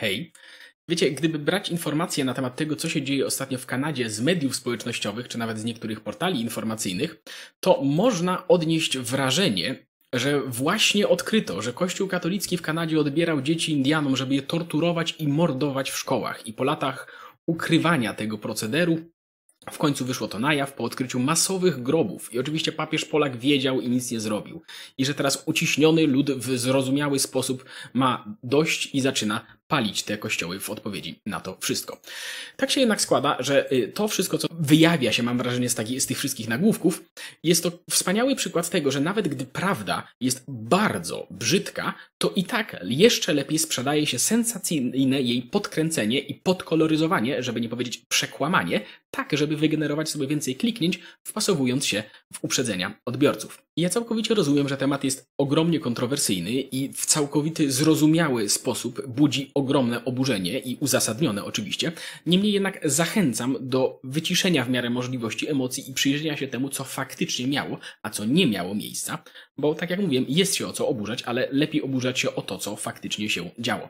Hej. Wiecie, gdyby brać informacje na temat tego, co się dzieje ostatnio w Kanadzie z mediów społecznościowych, czy nawet z niektórych portali informacyjnych, to można odnieść wrażenie, że właśnie odkryto, że Kościół katolicki w Kanadzie odbierał dzieci Indianom, żeby je torturować i mordować w szkołach. I po latach ukrywania tego procederu w końcu wyszło to na jaw po odkryciu masowych grobów i oczywiście papież Polak wiedział i nic nie zrobił. I że teraz uciśniony lud w zrozumiały sposób ma dość i zaczyna palić te kościoły w odpowiedzi na to wszystko. Tak się jednak składa, że y, to wszystko, co wyjawia się, mam wrażenie, z, taki, z tych wszystkich nagłówków, jest to wspaniały przykład tego, że nawet gdy prawda jest bardzo brzydka, to i tak jeszcze lepiej sprzedaje się sensacyjne jej podkręcenie i podkoloryzowanie, żeby nie powiedzieć przekłamanie, tak, żeby wygenerować sobie więcej kliknięć, wpasowując się w uprzedzenia odbiorców. Ja całkowicie rozumiem, że temat jest ogromnie kontrowersyjny i w całkowity zrozumiały sposób budzi ogromne oburzenie i uzasadnione oczywiście. Niemniej jednak zachęcam do wyciszenia w miarę możliwości emocji i przyjrzenia się temu, co faktycznie miało, a co nie miało miejsca, bo tak jak mówiłem, jest się o co oburzać, ale lepiej oburzać się o to, co faktycznie się działo.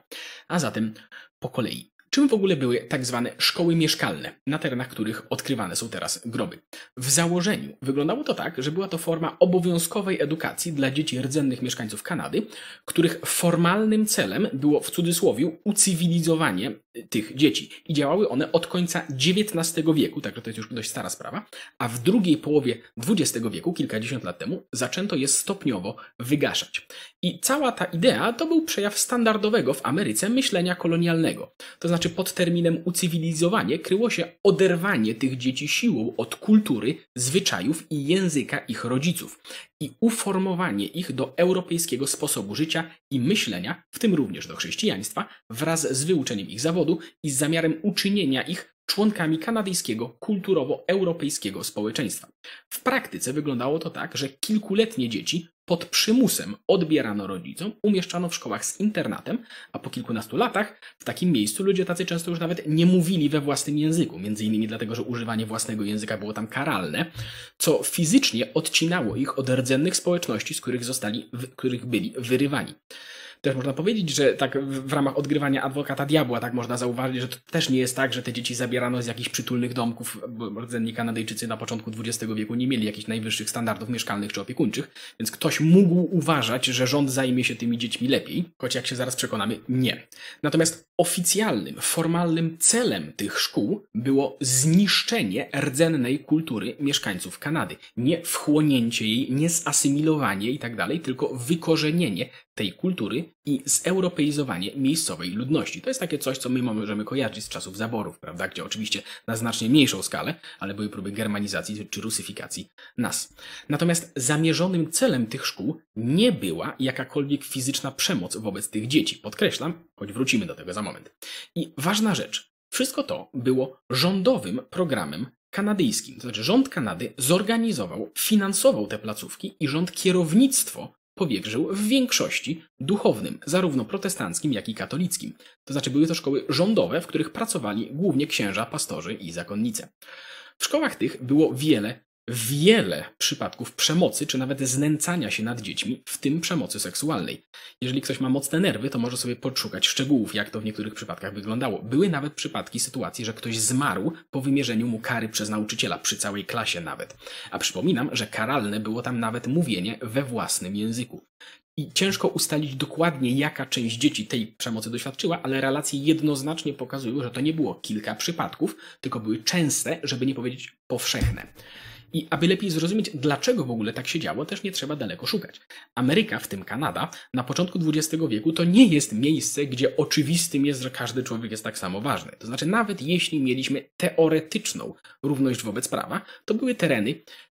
A zatem po kolei. Czym w ogóle były tak zwane szkoły mieszkalne, na terenach których odkrywane są teraz groby? W założeniu wyglądało to tak, że była to forma obowiązkowej edukacji dla dzieci rdzennych mieszkańców Kanady, których formalnym celem było w cudzysłowie ucywilizowanie tych dzieci. I działały one od końca XIX wieku, także to jest już dość stara sprawa, a w drugiej połowie XX wieku, kilkadziesiąt lat temu, zaczęto je stopniowo wygaszać. I cała ta idea to był przejaw standardowego w Ameryce myślenia kolonialnego. To znaczy pod terminem ucywilizowanie kryło się oderwanie tych dzieci siłą od kultury, zwyczajów i języka ich rodziców i uformowanie ich do europejskiego sposobu życia i myślenia, w tym również do chrześcijaństwa, wraz z wyuczeniem ich zawodu i z zamiarem uczynienia ich członkami kanadyjskiego kulturowo-europejskiego społeczeństwa. W praktyce wyglądało to tak, że kilkuletnie dzieci pod przymusem odbierano rodzicom, umieszczano w szkołach z internatem, a po kilkunastu latach w takim miejscu ludzie tacy często już nawet nie mówili we własnym języku, między innymi dlatego, że używanie własnego języka było tam karalne, co fizycznie odcinało ich od rdzennych społeczności, z których zostali, w których byli wyrywani. Też można powiedzieć, że tak w ramach odgrywania adwokata diabła, tak można zauważyć, że to też nie jest tak, że te dzieci zabierano z jakichś przytulnych domków, bo rdzenni Kanadyjczycy na początku XX wieku nie mieli jakichś najwyższych standardów mieszkalnych czy opiekuńczych, więc ktoś mógł uważać, że rząd zajmie się tymi dziećmi lepiej, choć jak się zaraz przekonamy, nie. Natomiast oficjalnym, formalnym celem tych szkół było zniszczenie rdzennej kultury mieszkańców Kanady. Nie wchłonięcie jej, nie zasymilowanie tak dalej, tylko wykorzenienie tej kultury i zeuropeizowanie miejscowej ludności. To jest takie coś, co my możemy kojarzyć z czasów zaborów, prawda? Gdzie oczywiście na znacznie mniejszą skalę, ale były próby germanizacji czy rusyfikacji nas. Natomiast zamierzonym celem tych szkół nie była jakakolwiek fizyczna przemoc wobec tych dzieci. Podkreślam, choć wrócimy do tego za moment. I ważna rzecz. Wszystko to było rządowym programem kanadyjskim. To znaczy rząd Kanady zorganizował, finansował te placówki i rząd kierownictwo powierzył w większości duchownym, zarówno protestanckim, jak i katolickim. To znaczy były to szkoły rządowe, w których pracowali głównie księża, pastorzy i zakonnice. W szkołach tych było wiele wiele przypadków przemocy, czy nawet znęcania się nad dziećmi, w tym przemocy seksualnej. Jeżeli ktoś ma mocne nerwy, to może sobie podszukać szczegółów, jak to w niektórych przypadkach wyglądało. Były nawet przypadki sytuacji, że ktoś zmarł po wymierzeniu mu kary przez nauczyciela, przy całej klasie nawet. A przypominam, że karalne było tam nawet mówienie we własnym języku. I ciężko ustalić dokładnie, jaka część dzieci tej przemocy doświadczyła, ale relacje jednoznacznie pokazują, że to nie było kilka przypadków, tylko były częste, żeby nie powiedzieć powszechne. I aby lepiej zrozumieć, dlaczego w ogóle tak się działo, też nie trzeba daleko szukać. Ameryka, w tym Kanada, na początku XX wieku to nie jest miejsce, gdzie oczywistym jest, że każdy człowiek jest tak samo ważny. To znaczy, nawet jeśli mieliśmy teoretyczną równość wobec prawa, to były tereny,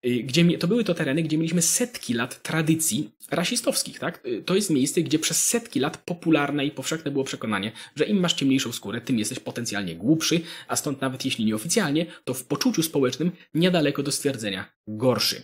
gdzie to były to tereny, gdzie mieliśmy setki lat tradycji rasistowskich, tak? Y, to jest miejsce, gdzie przez setki lat popularne i powszechne było przekonanie, że im masz ciemniejszą skórę, tym jesteś potencjalnie głupszy, a stąd nawet jeśli nieoficjalnie, to w poczuciu społecznym niedaleko do stwierdzenia gorszy.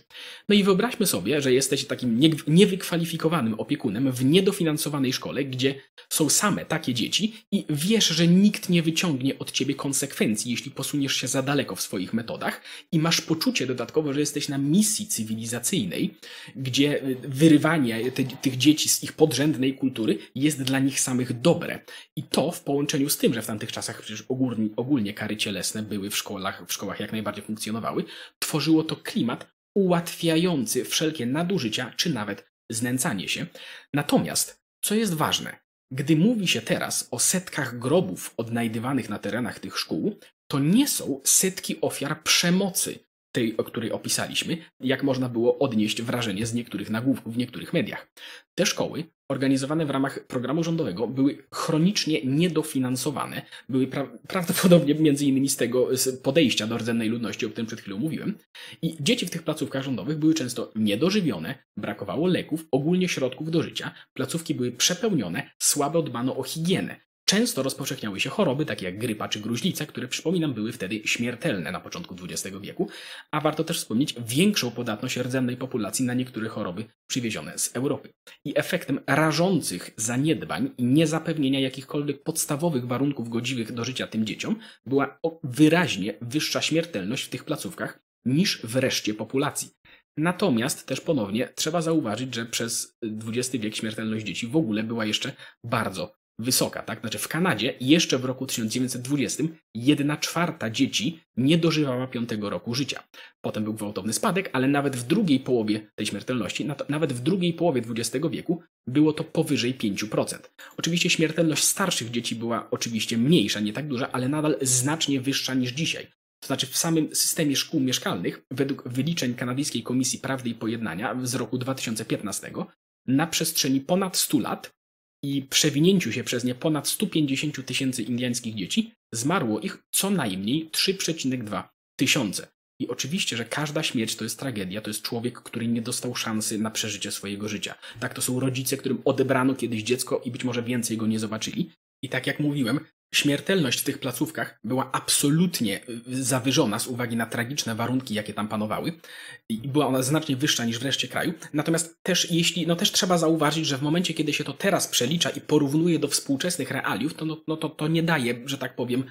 No i wyobraźmy sobie, że jesteś takim niewykwalifikowanym opiekunem w niedofinansowanej szkole, gdzie są same takie dzieci i wiesz, że nikt nie wyciągnie od ciebie konsekwencji, jeśli posuniesz się za daleko w swoich metodach i masz poczucie dodatkowo, że jesteś na misji cywilizacyjnej, gdzie wyrywanie te, tych dzieci z ich podrzędnej kultury jest dla nich samych dobre. I to w połączeniu z tym, że w tamtych czasach przecież ogólnie, ogólnie kary cielesne były w szkołach, w szkołach jak najbardziej funkcjonowały, tworzyło to klimat ułatwiający wszelkie nadużycia czy nawet znęcanie się. Natomiast, co jest ważne, gdy mówi się teraz o setkach grobów odnajdywanych na terenach tych szkół, to nie są setki ofiar przemocy, tej, o której opisaliśmy, jak można było odnieść wrażenie z niektórych nagłówków w niektórych mediach. Te szkoły, organizowane w ramach programu rządowego, były chronicznie niedofinansowane, były pra prawdopodobnie między innymi z tego z podejścia do rdzennej ludności, o którym przed chwilą mówiłem. I dzieci w tych placówkach rządowych były często niedożywione, brakowało leków, ogólnie środków do życia, placówki były przepełnione, słabo dbano o higienę. Często rozpowszechniały się choroby, takie jak grypa czy gruźlica, które przypominam były wtedy śmiertelne na początku XX wieku, a warto też wspomnieć większą podatność rdzennej populacji na niektóre choroby przywiezione z Europy. I efektem rażących zaniedbań i niezapewnienia jakichkolwiek podstawowych warunków godziwych do życia tym dzieciom była wyraźnie wyższa śmiertelność w tych placówkach niż w reszcie populacji. Natomiast też ponownie trzeba zauważyć, że przez XX wiek śmiertelność dzieci w ogóle była jeszcze bardzo wysoka, tak? Znaczy w Kanadzie jeszcze w roku 1920 jedna czwarta dzieci nie dożywała piątego roku życia. Potem był gwałtowny spadek, ale nawet w drugiej połowie tej śmiertelności, nawet w drugiej połowie XX wieku było to powyżej 5%. Oczywiście śmiertelność starszych dzieci była oczywiście mniejsza, nie tak duża, ale nadal znacznie wyższa niż dzisiaj. To znaczy w samym systemie szkół mieszkalnych, według wyliczeń Kanadyjskiej Komisji Prawdy i Pojednania z roku 2015, na przestrzeni ponad 100 lat i przewinięciu się przez nie ponad 150 tysięcy indiańskich dzieci, zmarło ich co najmniej 3,2 tysiące. I oczywiście, że każda śmierć to jest tragedia, to jest człowiek, który nie dostał szansy na przeżycie swojego życia. Tak, to są rodzice, którym odebrano kiedyś dziecko i być może więcej go nie zobaczyli. I tak jak mówiłem, Śmiertelność w tych placówkach była absolutnie y, zawyżona z uwagi na tragiczne warunki, jakie tam panowały i była ona znacznie wyższa niż w reszcie kraju. Natomiast też jeśli, no też trzeba zauważyć, że w momencie, kiedy się to teraz przelicza i porównuje do współczesnych realiów, to, no, no to, to nie daje, że tak powiem,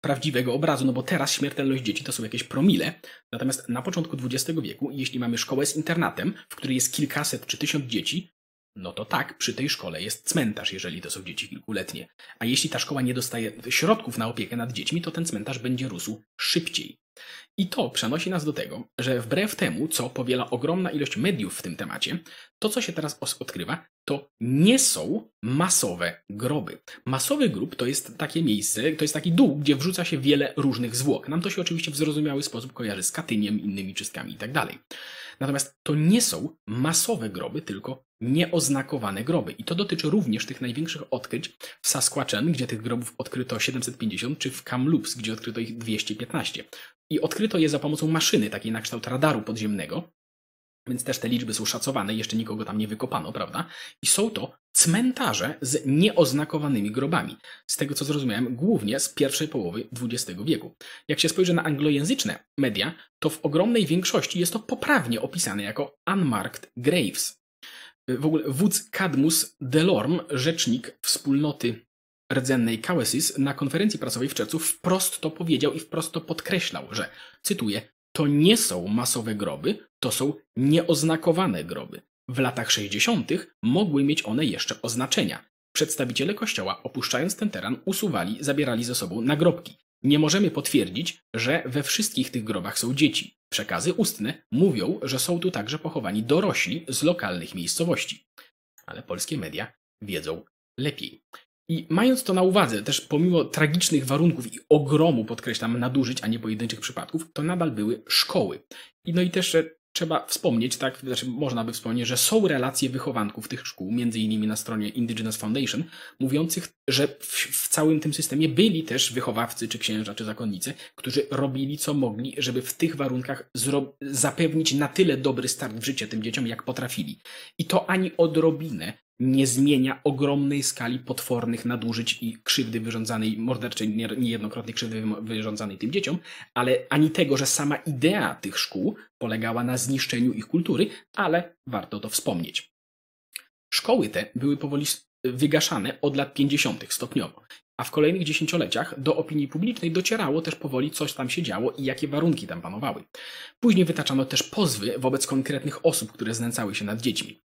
prawdziwego obrazu, no bo teraz śmiertelność dzieci to są jakieś promile, natomiast na początku XX wieku, jeśli mamy szkołę z internatem, w której jest kilkaset czy tysiąc dzieci, no to tak, przy tej szkole jest cmentarz, jeżeli to są dzieci kilkuletnie. A jeśli ta szkoła nie dostaje środków na opiekę nad dziećmi, to ten cmentarz będzie rósł szybciej. I to przenosi nas do tego, że wbrew temu, co powiela ogromna ilość mediów w tym temacie, to co się teraz odkrywa, to nie są masowe groby. Masowy grób to jest takie miejsce, to jest taki dół, gdzie wrzuca się wiele różnych zwłok. Nam to się oczywiście w zrozumiały sposób kojarzy z Katyniem, innymi czystkami itd. Tak Natomiast to nie są masowe groby, tylko nieoznakowane groby. I to dotyczy również tych największych odkryć w Saskatchewan, gdzie tych grobów odkryto 750, czy w Kamloops, gdzie odkryto ich 215. I odkryto je za pomocą maszyny, takiej na kształt radaru podziemnego, więc też te liczby są szacowane, jeszcze nikogo tam nie wykopano, prawda? I są to cmentarze z nieoznakowanymi grobami. Z tego co zrozumiałem, głównie z pierwszej połowy XX wieku. Jak się spojrzy na anglojęzyczne media, to w ogromnej większości jest to poprawnie opisane jako unmarked graves. W ogóle wódz Cadmus Delorme, rzecznik wspólnoty rdzennej Kawesis, na konferencji prasowej w czerwcu wprost to powiedział i wprost to podkreślał, że, cytuję, to nie są masowe groby, to są nieoznakowane groby. W latach 60. mogły mieć one jeszcze oznaczenia. Przedstawiciele kościoła, opuszczając ten teren, usuwali, zabierali ze sobą nagrobki. Nie możemy potwierdzić, że we wszystkich tych grobach są dzieci. Przekazy ustne mówią, że są tu także pochowani dorośli z lokalnych miejscowości. Ale polskie media wiedzą lepiej. I mając to na uwadze, też pomimo tragicznych warunków i ogromu, podkreślam, nadużyć, a nie pojedynczych przypadków, to nadal były szkoły. I no i też trzeba wspomnieć, tak, znaczy można by wspomnieć, że są relacje wychowanków tych szkół, między innymi na stronie Indigenous Foundation, mówiących, że w, w, całym tym systemie byli też wychowawcy, czy księża, czy zakonnicy, którzy robili co mogli, żeby w tych warunkach zapewnić na tyle dobry start w życie tym dzieciom, jak potrafili. I to ani odrobinę nie zmienia ogromnej skali potwornych nadużyć i krzywdy wyrządzanej, morderczej niejednokrotnie krzywdy wyrządzanej tym dzieciom, ale ani tego, że sama idea tych szkół polegała na zniszczeniu ich kultury, ale warto to wspomnieć. Szkoły te były powoli wygaszane od lat 50. stopniowo. a w kolejnych dziesięcioleciach do opinii publicznej docierało też powoli, coś tam się działo i jakie warunki tam panowały. Później wytaczano też pozwy wobec konkretnych osób, które znęcały się nad dziećmi.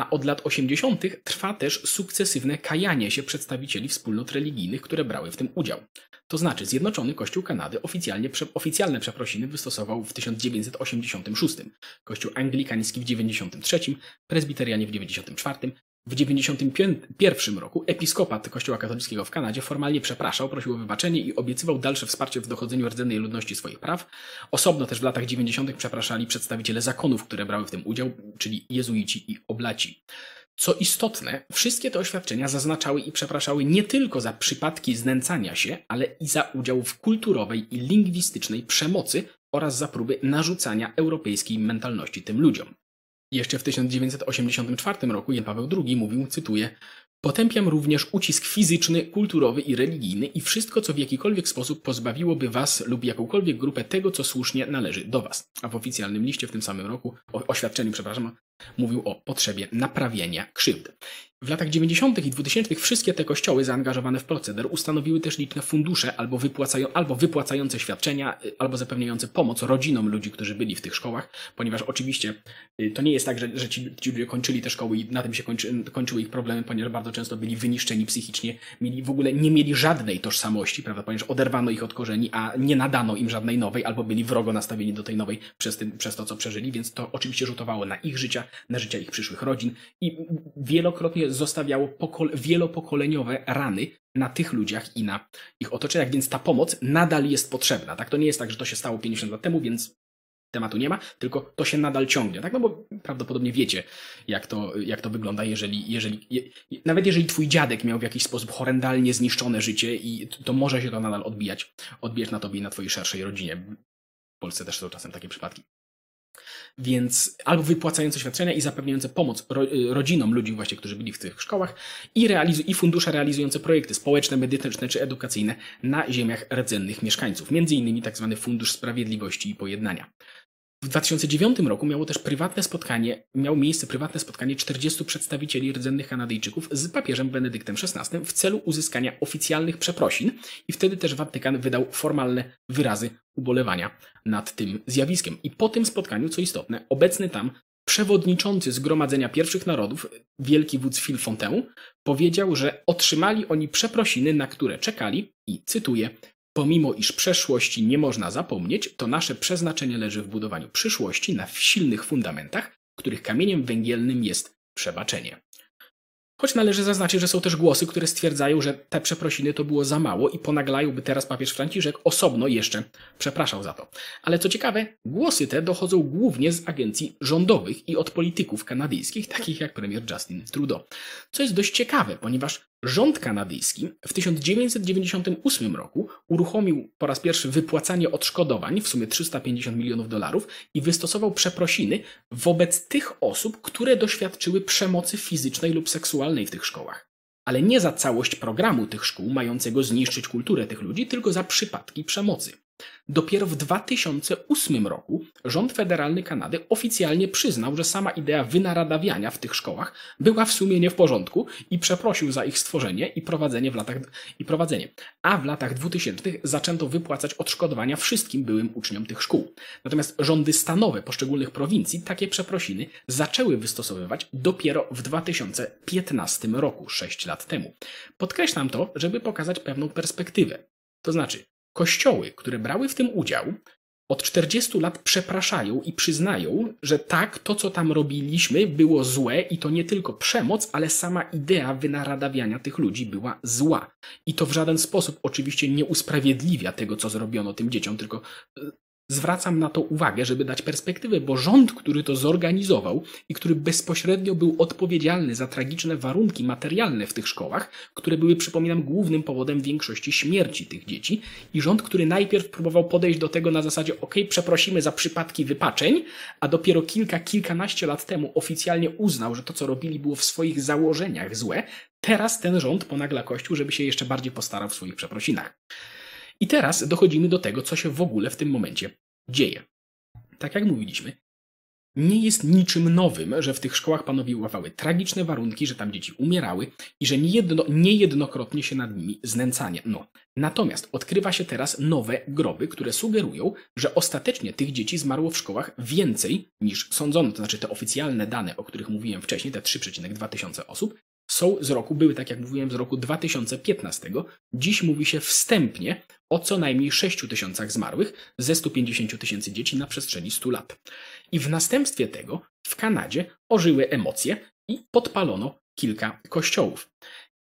A od lat 80. trwa też sukcesywne kajanie się przedstawicieli wspólnot religijnych, które brały w tym udział. To znaczy, Zjednoczony Kościół Kanady oficjalnie, oficjalne przeprosiny wystosował w 1986, Kościół Anglikański w 1993, Prezbiterianie w 1994, w 1991 roku episkopat Kościoła katolickiego w Kanadzie formalnie przepraszał, prosił o wybaczenie i obiecywał dalsze wsparcie w dochodzeniu rdzennej ludności swoich praw. Osobno też w latach 90. przepraszali przedstawiciele zakonów, które brały w tym udział, czyli jezuici i oblaci. Co istotne, wszystkie te oświadczenia zaznaczały i przepraszały nie tylko za przypadki znęcania się, ale i za udział w kulturowej i lingwistycznej przemocy oraz za próby narzucania europejskiej mentalności tym ludziom. Jeszcze w 1984 roku Jan Paweł II mówił, cytuję, Potępiam również ucisk fizyczny, kulturowy i religijny i wszystko, co w jakikolwiek sposób pozbawiłoby was lub jakąkolwiek grupę tego, co słusznie należy do was. A w oficjalnym liście w tym samym roku, oświadczeniu, przepraszam, mówił o potrzebie naprawienia krzywd. W latach 90. i 2000 wszystkie te kościoły zaangażowane w proceder ustanowiły też liczne fundusze albo, wypłacają, albo wypłacające świadczenia, y, albo zapewniające pomoc rodzinom ludzi, którzy byli w tych szkołach, ponieważ oczywiście y, to nie jest tak, że, że ci, ci ludzie kończyli te szkoły i na tym się kończy, kończyły ich problemy, ponieważ bardzo często byli wyniszczeni psychicznie, mieli w ogóle nie mieli żadnej tożsamości, prawda, ponieważ oderwano ich od korzeni, a nie nadano im żadnej nowej, albo byli wrogo nastawieni do tej nowej przez, tym, przez to, co przeżyli, więc to oczywiście rzutowało na ich życia, na życia ich przyszłych rodzin i wielokrotnie zostawiało pokol wielopokoleniowe rany na tych ludziach i na ich otoczeniach, więc ta pomoc nadal jest potrzebna. Tak, to nie jest tak, że to się stało 50 lat temu, więc tematu nie ma, tylko to się nadal ciągnie, tak? No bo prawdopodobnie wiecie, jak to, jak to wygląda, jeżeli, jeżeli, je, nawet jeżeli twój dziadek miał w jakiś sposób horrendalnie zniszczone życie i to może się to nadal odbijać, odbijać na tobie i na twojej szerszej rodzinie. W Polsce też są czasem takie przypadki. Więc albo wypłacające świadczenia i zapewniające pomoc ro, y, rodzinom ludzi właśnie, którzy byli w tych szkołach i, realizu- i fundusze realizujące projekty społeczne, medyczne czy edukacyjne na ziemiach rdzennych mieszkańców. Między innymi tzw. Tak Fundusz Sprawiedliwości i Pojednania. W 2009 roku miało też prywatne spotkanie, miało miejsce prywatne spotkanie 40 przedstawicieli rdzennych Kanadyjczyków z papieżem Benedyktem XVI w celu uzyskania oficjalnych przeprosin i wtedy też Watykan wydał formalne wyrazy ubolewania nad tym zjawiskiem. I po tym spotkaniu, co istotne, obecny tam przewodniczący Zgromadzenia Pierwszych Narodów, wielki wódz Phil Fontaine, powiedział, że otrzymali oni przeprosiny, na które czekali i cytuję Pomimo iż przeszłości nie można zapomnieć, to nasze przeznaczenie leży w budowaniu przyszłości na silnych fundamentach, których kamieniem węgielnym jest przebaczenie. Choć należy zaznaczyć, że są też głosy, które stwierdzają, że te przeprosiny to było za mało i ponaglają, by teraz papież Franciszek osobno jeszcze przepraszał za to. Ale co ciekawe, głosy te dochodzą głównie z agencji rządowych i od polityków kanadyjskich, takich jak premier Justin Trudeau. Co jest dość ciekawe, ponieważ Rząd kanadyjski w 1998 roku uruchomił po raz pierwszy wypłacanie odszkodowań w sumie 350 milionów dolarów i wystosował przeprosiny wobec tych osób, które doświadczyły przemocy fizycznej lub seksualnej w tych szkołach. Ale nie za całość programu tych szkół mającego zniszczyć kulturę tych ludzi, tylko za przypadki przemocy. Dopiero w 2008 roku rząd federalny Kanady oficjalnie przyznał, że sama idea wynaradawiania w tych szkołach była w sumie nie w porządku i przeprosił za ich stworzenie i prowadzenie w latach, i prowadzenie. A w latach 2000 zaczęto wypłacać odszkodowania wszystkim byłym uczniom tych szkół. Natomiast rządy stanowe poszczególnych prowincji takie przeprosiny zaczęły wystosowywać dopiero w 2015 roku, 6 lat temu. Podkreślam to, żeby pokazać pewną perspektywę. To znaczy, Kościoły, które brały w tym udział, od 40 lat przepraszają i przyznają, że tak, to co tam robiliśmy było złe i to nie tylko przemoc, ale sama idea wynaradawiania tych ludzi była zła. I to w żaden sposób oczywiście nie usprawiedliwia tego, co zrobiono tym dzieciom, tylko e, Zwracam na to uwagę, żeby dać perspektywę, bo rząd, który to zorganizował i który bezpośrednio był odpowiedzialny za tragiczne warunki materialne w tych szkołach, które były, przypominam, głównym powodem większości śmierci tych dzieci, i rząd, który najpierw próbował podejść do tego na zasadzie, ok, przeprosimy za przypadki wypaczeń, a dopiero kilka, kilkanaście lat temu oficjalnie uznał, że to, co robili, było w swoich założeniach złe, teraz ten rząd ponagla Kościół, żeby się jeszcze bardziej postarał w swoich przeprosinach. I teraz dochodzimy do tego, co się w ogóle w tym momencie dzieje. Tak jak mówiliśmy, nie jest niczym nowym, że w tych szkołach panowały tragiczne warunki, że tam dzieci umierały i że niejedno, niejednokrotnie się nad nimi znęcanie. No. Natomiast odkrywa się teraz nowe groby, które sugerują, że ostatecznie tych dzieci zmarło w szkołach więcej niż sądzono. To znaczy te oficjalne dane, o których mówiłem wcześniej, te 3,2 tysiące osób, są z roku, były tak jak mówiłem, z roku 2015. Dziś mówi się wstępnie o co najmniej 6 tysiącach zmarłych ze 150 tysięcy dzieci na przestrzeni 100 lat. I w następstwie tego w Kanadzie ożyły emocje i podpalono kilka kościołów.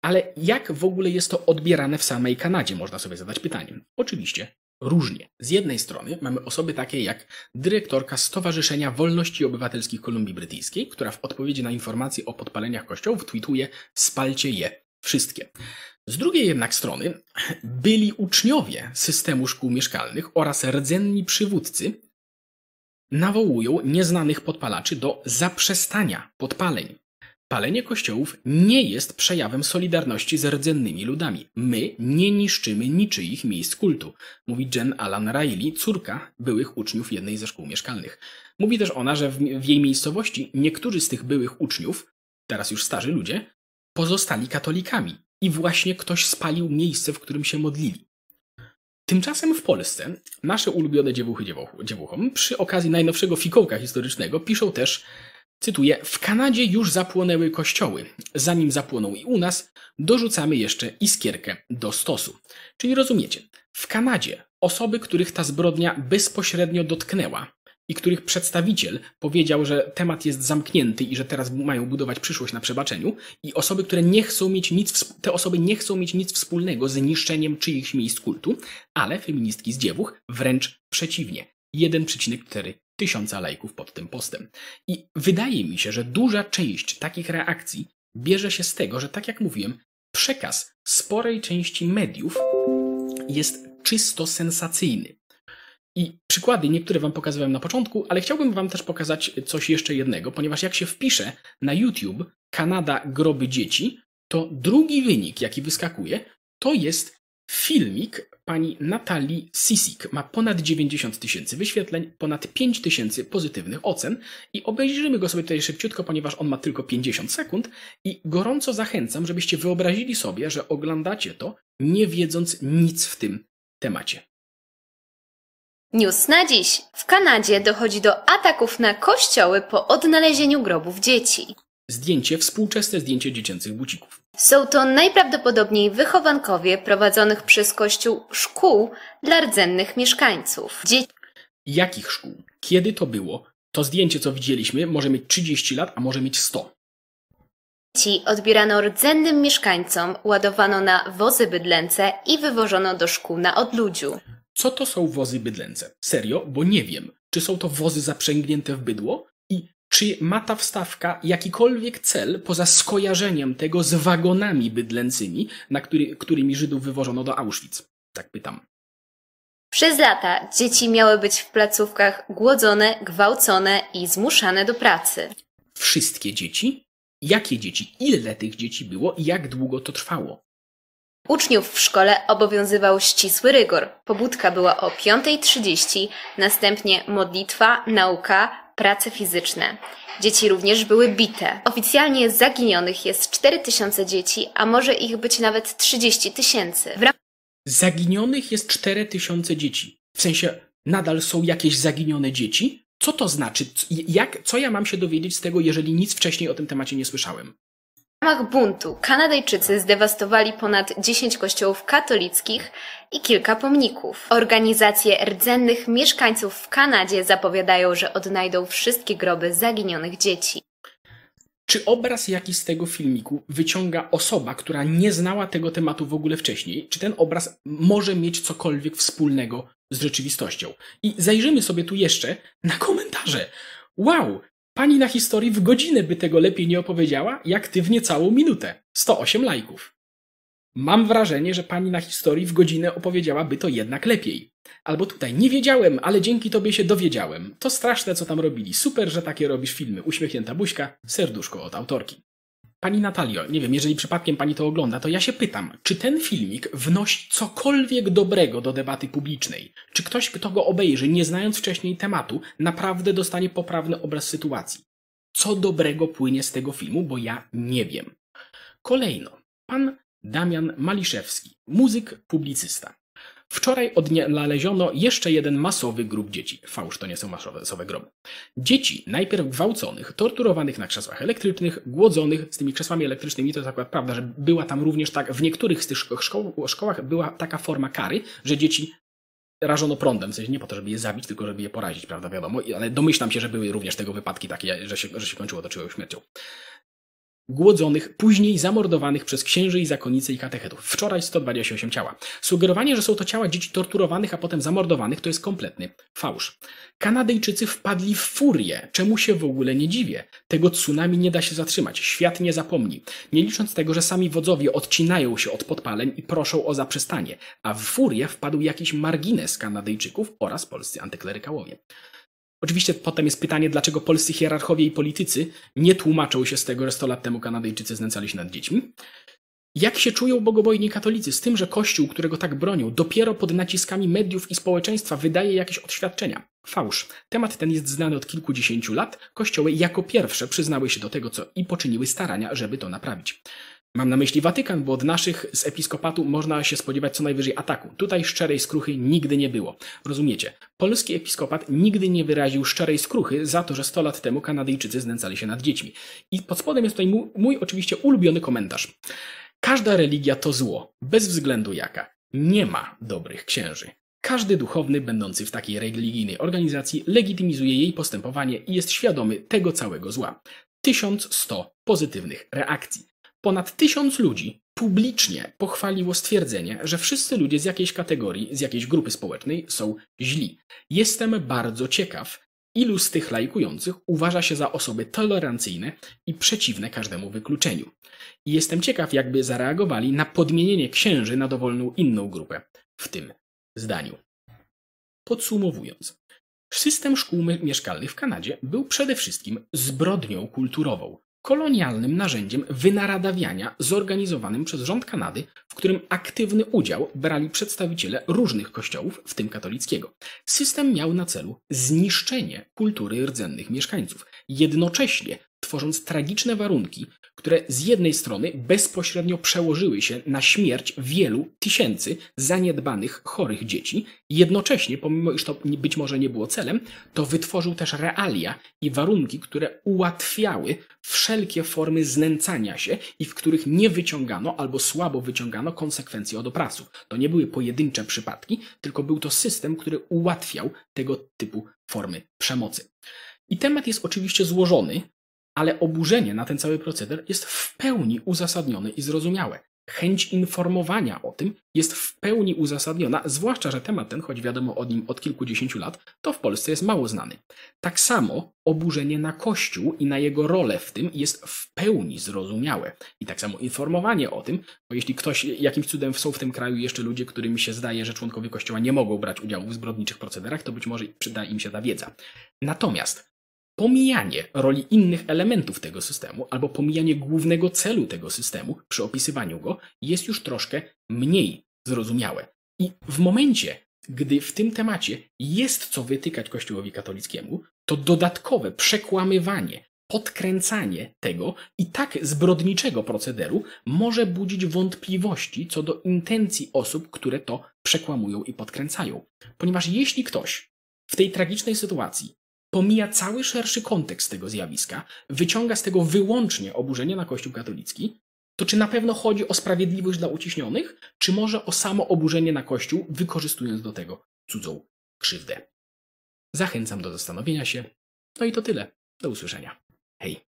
Ale jak w ogóle jest to odbierane w samej Kanadzie, można sobie zadać pytanie. Oczywiście różnie. Z jednej strony mamy osoby takie jak dyrektorka Stowarzyszenia Wolności Obywatelskich Kolumbii Brytyjskiej, która w odpowiedzi na informacje o podpaleniach kościołów tweetuje spalcie je wszystkie. Z drugiej jednak strony byli uczniowie systemu szkół mieszkalnych oraz rdzenni przywódcy nawołują nieznanych podpalaczy do zaprzestania podpaleń. Palenie kościołów nie jest przejawem solidarności z rdzennymi ludami. My nie niszczymy niczyich miejsc kultu, mówi Jen Alan Riley, córka byłych uczniów jednej ze szkół mieszkalnych. Mówi też ona, że w, jej miejscowości niektórzy z tych byłych uczniów, teraz już starzy ludzie, pozostali katolikami i właśnie ktoś spalił miejsce, w którym się modlili. Tymczasem w Polsce nasze ulubione dziewuchy dziewuchom przy okazji najnowszego fikołka historycznego piszą też Cytuję: W Kanadzie już zapłonęły kościoły. Zanim zapłoną i u nas, dorzucamy jeszcze iskierkę do stosu. Czyli rozumiecie, w Kanadzie osoby, których ta zbrodnia bezpośrednio dotknęła i których przedstawiciel powiedział, że temat jest zamknięty i że teraz mają budować przyszłość na przebaczeniu, i osoby, które nie chcą mieć nic, te osoby nie chcą mieć nic wspólnego z niszczeniem czyichś miejsc kultu, ale feministki z dziewuch wręcz przeciwnie. 1,4 tysiąca lajków pod tym postem. I wydaje mi się, że duża część takich reakcji bierze się z tego, że tak jak mówiłem, przekaz sporej części mediów jest czysto sensacyjny. I przykłady niektóre Wam pokazywałem na początku, ale chciałbym Wam też pokazać coś jeszcze jednego, ponieważ jak się wpisze na YouTube Kanada groby dzieci, to drugi wynik, jaki wyskakuje, to jest Filmik pani Natalii Sisik ma ponad 90 tysięcy wyświetleń, ponad 5 tysięcy pozytywnych ocen i obejrzymy go sobie tutaj szybciutko, ponieważ on ma tylko 50 sekund i gorąco zachęcam, żebyście wyobrazili sobie, że oglądacie to nie wiedząc nic w tym temacie. News na dziś. W Kanadzie dochodzi do ataków na kościoły po odnalezieniu grobów dzieci. Zdjęcie, współczesne zdjęcie dziecięcych bucików. Są to najprawdopodobniej wychowankowie prowadzonych przez Kościół szkół dla rdzennych mieszkańców. Dzie Jakich szkół? Kiedy to było? To zdjęcie, co widzieliśmy, może mieć 30 lat, a może mieć 100. Dzieci odbierano rdzennym mieszkańcom, ładowano na wozy bydlęce i wywożono do szkół na odludziu. Co to są wozy bydlęce? Serio? Bo nie wiem. Czy są to wozy zaprzęgnięte w bydło? I czy ma ta wstawka jakikolwiek cel poza skojarzeniem tego z wagonami bydlęcymi, na który, którymi Żydów wywożono do Auschwitz? Tak pytam. Przez lata dzieci miały być w placówkach głodzone, gwałcone i zmuszane do pracy. Wszystkie dzieci? Jakie dzieci? Ile tych dzieci było i jak długo to trwało? Uczniów w szkole obowiązywał ścisły rygor. Pobudka była o 5.30, następnie modlitwa, nauka, prace fizyczne. Dzieci również były bite. Oficjalnie zaginionych jest 4 tysiące dzieci, a może ich być nawet 30 tysięcy. Ram- Zaginionych jest 4 tysiące dzieci. W sensie, nadal są jakieś zaginione dzieci? Co to znaczy? Jak, co ja mam się dowiedzieć z tego, jeżeli nic wcześniej o tym temacie nie słyszałem? W ramach buntu Kanadyjczycy zdewastowali ponad 10 kościołów katolickich i kilka pomników. Organizacje rdzennych mieszkańców w Kanadzie zapowiadają, że odnajdą wszystkie groby zaginionych dzieci. Czy obraz jaki z tego filmiku wyciąga osoba, która nie znała tego tematu w ogóle wcześniej? Czy ten obraz może mieć cokolwiek wspólnego z rzeczywistością? I zajrzymy sobie tu jeszcze na komentarze. Wow! Pani na historii w godzinę by tego lepiej nie opowiedziała, jak ty w niecałą minutę. 108 lajków. Mam wrażenie, że pani na historii w godzinę opowiedziałaby to jednak lepiej. Albo tutaj, nie wiedziałem, ale dzięki tobie się dowiedziałem. To straszne, co tam robili. Super, że takie robisz filmy. Uśmiechnięta buźka, serduszko od autorki. Pani Natalio, nie wiem, jeżeli przypadkiem pani to ogląda, to ja się pytam, czy ten filmik wnosi cokolwiek dobrego do debaty publicznej? Czy ktoś, kto go obejrzy, nie znając wcześniej tematu, naprawdę dostanie poprawny obraz sytuacji? Co dobrego płynie z tego filmu, bo ja nie wiem. Kolejno, pan Damian Maliszewski, muzyk, publicysta. Wczoraj odnaleziono jeszcze jeden masowy grób dzieci. Fałsz to nie są masowe groby. Dzieci najpierw gwałconych, torturowanych na krzesłach elektrycznych, głodzonych z tymi krzesłami elektrycznymi. To jest akurat prawda, że była tam również tak, w niektórych z tych szko szkołach była taka forma kary, że dzieci rażono prądem, w sensie nie po to, żeby je zabić, tylko żeby je porazić, prawda, wiadomo, ale domyślam się, że były również tego wypadki takie, że się, że się kończyło to czyjąś śmiercią głodzonych, później zamordowanych przez księży i zakonice i katechetów. Wczoraj 128 ciała. Sugerowanie, że są to ciała dzieci torturowanych, a potem zamordowanych, to jest kompletny fałsz. Kanadyjczycy wpadli w furię. Czemu się w ogóle nie dziwię? Tego tsunami nie da się zatrzymać. Świat nie zapomni. Nie licząc tego, że sami wodzowie odcinają się od podpaleń i proszą o zaprzestanie. A w furię wpadł jakiś margines Kanadyjczyków oraz polscy antyklerykałowie. Oczywiście potem jest pytanie, dlaczego polscy hierarchowie i politycy nie tłumaczą się z tego, że 100 lat temu Kanadyjczycy znęcali się nad dziećmi. Jak się czują bogobojni katolicy z tym, że Kościół, którego tak bronią, dopiero pod naciskami mediów i społeczeństwa wydaje jakieś oświadczenia? Fałsz. Temat ten jest znany od kilkudziesięciu lat. Kościoły jako pierwsze przyznały się do tego, co i poczyniły starania, żeby to naprawić. Mam na myśli Watykan, bo od naszych z episkopatu można się spodziewać co najwyżej ataku. Tutaj szczerej skruchy nigdy nie było. Rozumiecie? Polski episkopat nigdy nie wyraził szczerej skruchy za to, że 100 lat temu Kanadyjczycy znęcali się nad dziećmi. I pod spodem jest tutaj mój, mój oczywiście ulubiony komentarz. Każda religia to zło, bez względu jaka. Nie ma dobrych księży. Każdy duchowny będący w takiej religijnej organizacji legitymizuje jej postępowanie i jest świadomy tego całego zła. 1100 pozytywnych reakcji. Ponad tysiąc ludzi publicznie pochwaliło stwierdzenie, że wszyscy ludzie z jakiejś kategorii, z jakiejś grupy społecznej są źli. Jestem bardzo ciekaw, ilu z tych lajkujących uważa się za osoby tolerancyjne i przeciwne każdemu wykluczeniu. I jestem ciekaw, jakby zareagowali na podmienienie księży na dowolną inną grupę w tym zdaniu. Podsumowując, system szkół mieszkalnych w Kanadzie był przede wszystkim zbrodnią kulturową, kolonialnym narzędziem wynaradawiania zorganizowanym przez rząd Kanady, w którym aktywny udział brali przedstawiciele różnych kościołów, w tym katolickiego. System miał na celu zniszczenie kultury rdzennych mieszkańców, jednocześnie tworząc tragiczne warunki, które z jednej strony bezpośrednio przełożyły się na śmierć wielu tysięcy zaniedbanych, chorych dzieci, jednocześnie, pomimo iż to być może nie było celem, to wytworzył też realia i warunki, które ułatwiały wszelkie formy znęcania się i w których nie wyciągano albo słabo wyciągano konsekwencji od oprawców. To nie były pojedyncze przypadki, tylko był to system, który ułatwiał tego typu formy przemocy. I temat jest oczywiście złożony, ale oburzenie na ten cały proceder jest w pełni uzasadnione i zrozumiałe. Chęć informowania o tym jest w pełni uzasadniona, zwłaszcza, że temat ten, choć wiadomo o nim od kilkudziesięciu lat, to w Polsce jest mało znany. Tak samo oburzenie na Kościół i na jego rolę w tym jest w pełni zrozumiałe. I tak samo informowanie o tym, bo jeśli ktoś, jakimś cudem są w tym kraju jeszcze ludzie, którym się zdaje, że członkowie Kościoła nie mogą brać udziału w zbrodniczych procederach, to być może przyda im się ta wiedza. Natomiast pomijanie roli innych elementów tego systemu albo pomijanie głównego celu tego systemu przy opisywaniu go jest już troszkę mniej zrozumiałe. I w momencie, gdy w tym temacie jest co wytykać Kościołowi katolickiemu, to dodatkowe przekłamywanie, podkręcanie tego i tak zbrodniczego procederu może budzić wątpliwości co do intencji osób, które to przekłamują i podkręcają. Ponieważ jeśli ktoś w tej tragicznej sytuacji pomija cały szerszy kontekst tego zjawiska, wyciąga z tego wyłącznie oburzenie na Kościół katolicki, to czy na pewno chodzi o sprawiedliwość dla uciśnionych, czy może o samo oburzenie na Kościół, wykorzystując do tego cudzą krzywdę? Zachęcam do zastanowienia się. No i to tyle. Do usłyszenia. Hej.